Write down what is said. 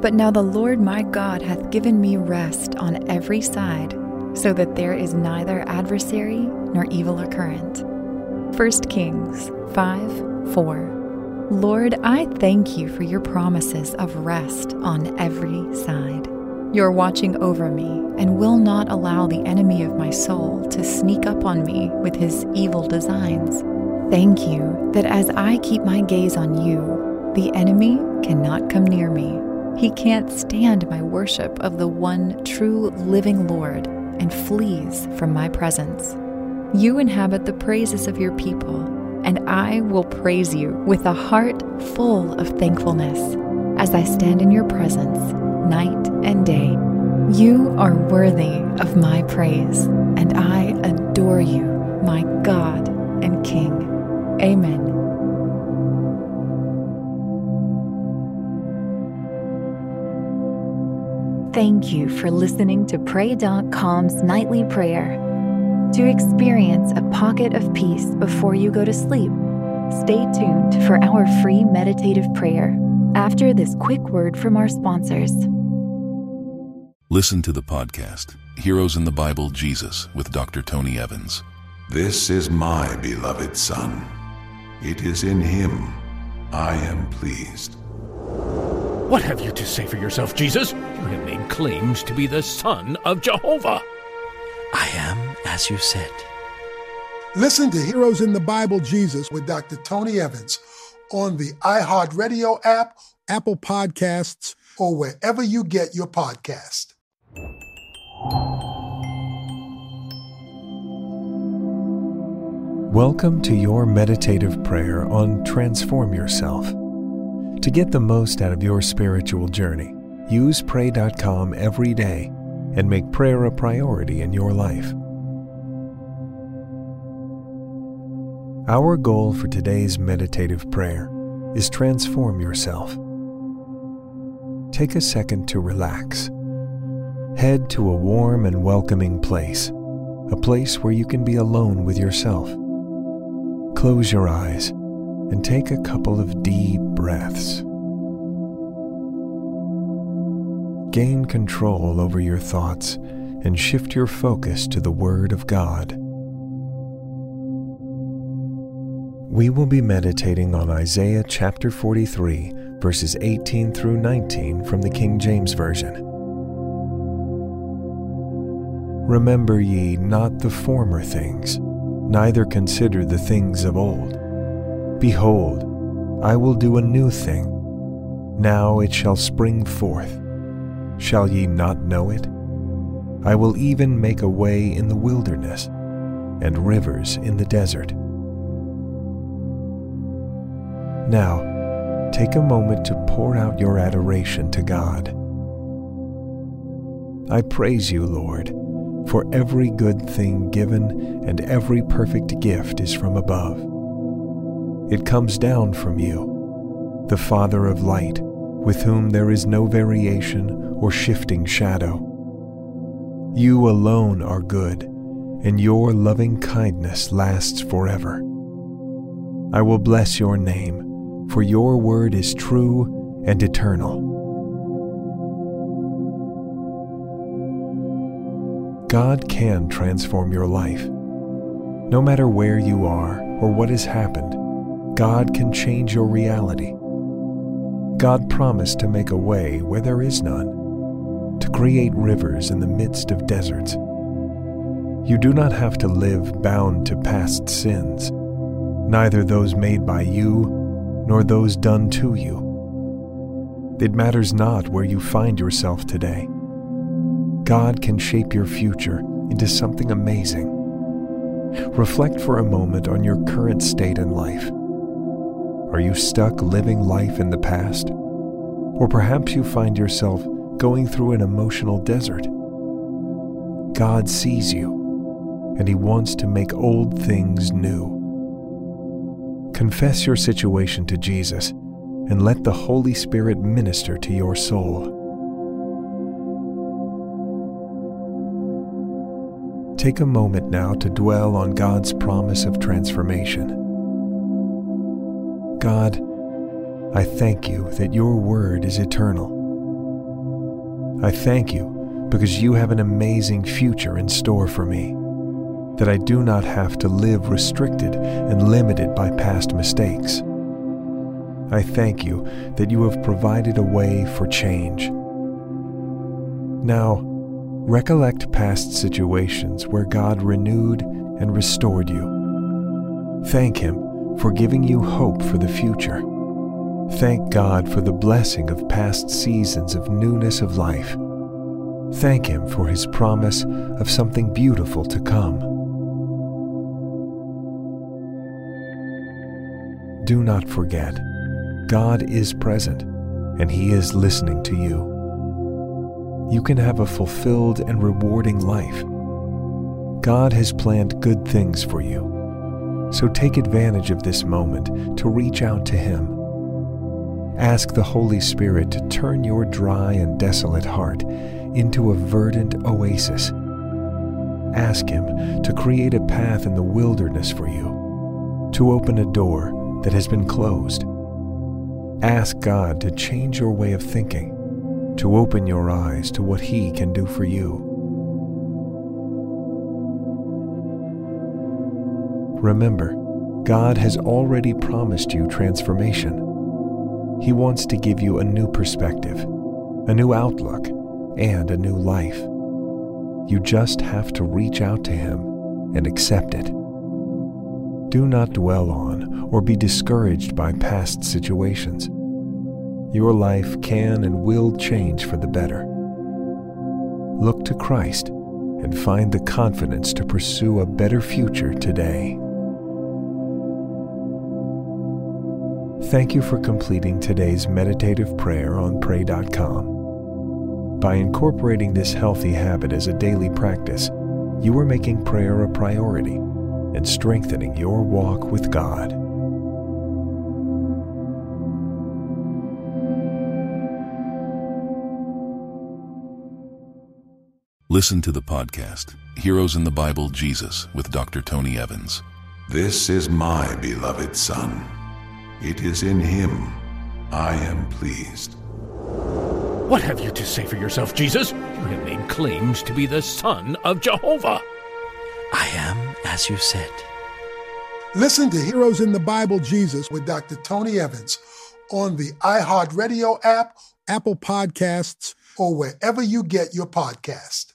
But now the Lord my God hath given me rest on every side, so that there is neither adversary nor evil occurrent. 1 Kings 5 4. Lord, I thank you for your promises of rest on every side. You're watching over me and will not allow the enemy of my soul to sneak up on me with his evil designs. Thank you that as I keep my gaze on you, the enemy cannot come near me. He can't stand my worship of the one true living Lord and flees from my presence. You inhabit the praises of your people, and I will praise you with a heart full of thankfulness as I stand in your presence night and day. You are worthy of my praise, and I adore you, my God and King. Amen. Thank you for listening to Pray.com's nightly prayer. To experience a pocket of peace before you go to sleep, stay tuned for our free meditative prayer after this quick word from our sponsors. Listen to the podcast, Heroes in the Bible Jesus, with Dr. Tony Evans. This is my beloved Son. It is in him I am pleased. What have you to say for yourself, Jesus? You have made claims to be the Son of Jehovah. I am as you said. Listen to Heroes in the Bible Jesus with Dr. Tony Evans on the iHeartRadio app, Apple Podcasts, or wherever you get your podcast. Welcome to your meditative prayer on Transform Yourself. To get the most out of your spiritual journey, use Pray.com every day and make prayer a priority in your life. Our goal for today's meditative prayer is Transform Yourself. Take a second to relax. Head to a warm and welcoming place, a place where you can be alone with yourself. Close your eyes and take a couple of deep breaths. Gain control over your thoughts and shift your focus to the Word of God. We will be meditating on Isaiah chapter 43, verses 18 through 19 from the King James Version. Remember ye not the former things neither consider the things of old. Behold, I will do a new thing. Now it shall spring forth. Shall ye not know it? I will even make a way in the wilderness, and rivers in the desert. Now, take a moment to pour out your adoration to God. I praise you, Lord for every good thing given and every perfect gift is from above. It comes down from you, the Father of light, with whom there is no variation or shifting shadow. You alone are good, and your loving kindness lasts forever. I will bless your name, for your word is true and eternal. God can transform your life. No matter where you are or what has happened, God can change your reality. God promised to make a way where there is none, to create rivers in the midst of deserts. You do not have to live bound to past sins, neither those made by you nor those done to you. It matters not where you find yourself today. God can shape your future into something amazing. Reflect for a moment on your current state in life. Are you stuck living life in the past? Or perhaps you find yourself going through an emotional desert. God sees you, and He wants to make old things new. Confess your situation to Jesus and let the Holy Spirit minister to your soul. Take a moment now to dwell on God's promise of transformation. God, I thank you that your word is eternal. I thank you because you have an amazing future in store for me, that I do not have to live restricted and limited by past mistakes. I thank you that you have provided a way for change. Now, recollect past situations where God renewed and restored you. Thank Him for giving you hope for the future. Thank God for the blessing of past seasons of newness of life. Thank Him for His promise of something beautiful to come. Do not forget, God is present and He is listening to you. You can have a fulfilled and rewarding life. God has planned good things for you, so take advantage of this moment to reach out to Him. Ask the Holy Spirit to turn your dry and desolate heart into a verdant oasis. Ask Him to create a path in the wilderness for you, to open a door that has been closed. Ask God to change your way of thinking, to open your eyes to what He can do for you. Remember, God has already promised you transformation. He wants to give you a new perspective, a new outlook, and a new life. You just have to reach out to Him and accept it. Do not dwell on or be discouraged by past situations. Your life can and will change for the better. Look to Christ and find the confidence to pursue a better future today. Thank you for completing today's meditative prayer on Pray.com. By incorporating this healthy habit as a daily practice, you are making prayer a priority and strengthening your walk with God. Listen to the podcast, Heroes in the Bible Jesus, with Dr. Tony Evans. This is my beloved Son. It is in him I am pleased. What have you to say for yourself, Jesus? You have made claims to be the Son of Jehovah. I am as you said. Listen to Heroes in the Bible Jesus with Dr. Tony Evans on the iHeartRadio app, Apple Podcasts, or wherever you get your podcast.